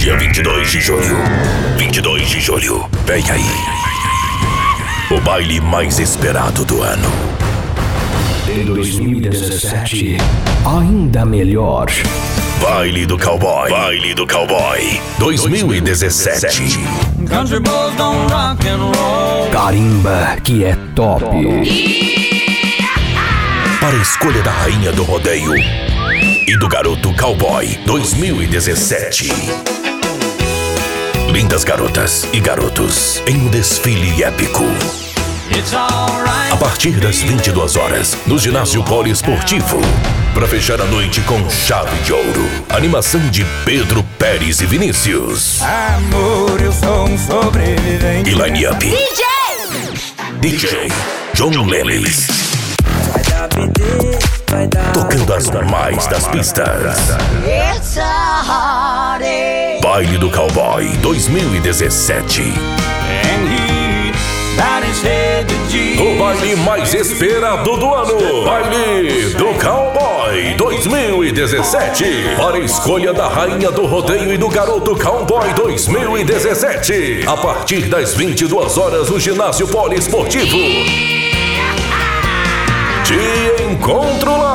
Dia 22 de julho. 22 de julho. Vem aí. O baile mais esperado do ano. Em 2017, ainda melhor. Baile do Cowboy. Baile do Cowboy. 2017. Country boys don't rock and roll. Carimba, que é top. Para a escolha da rainha do rodeio e do garoto cowboy 2017. Lindas garotas e garotos em um desfile épico. A partir das 22 horas, no ginásio poliesportivo. Para fechar a noite com chave de ouro. Animação de Pedro Pérez e Vinícius. Amor, eu sou um sobrevivente. E line-up. DJ! DJ John Lelis. Tocando as mais das pistas. It's a heartache. Baile do Cowboy 2017. And he bowed his head to Jesus. O baile mais esperado do ano. Baile do Cowboy 2017. Para a escolha da rainha do rodeio e do garoto Cowboy 2017. A partir das 22 horas no ginásio poliesportivo. Te encontro lá.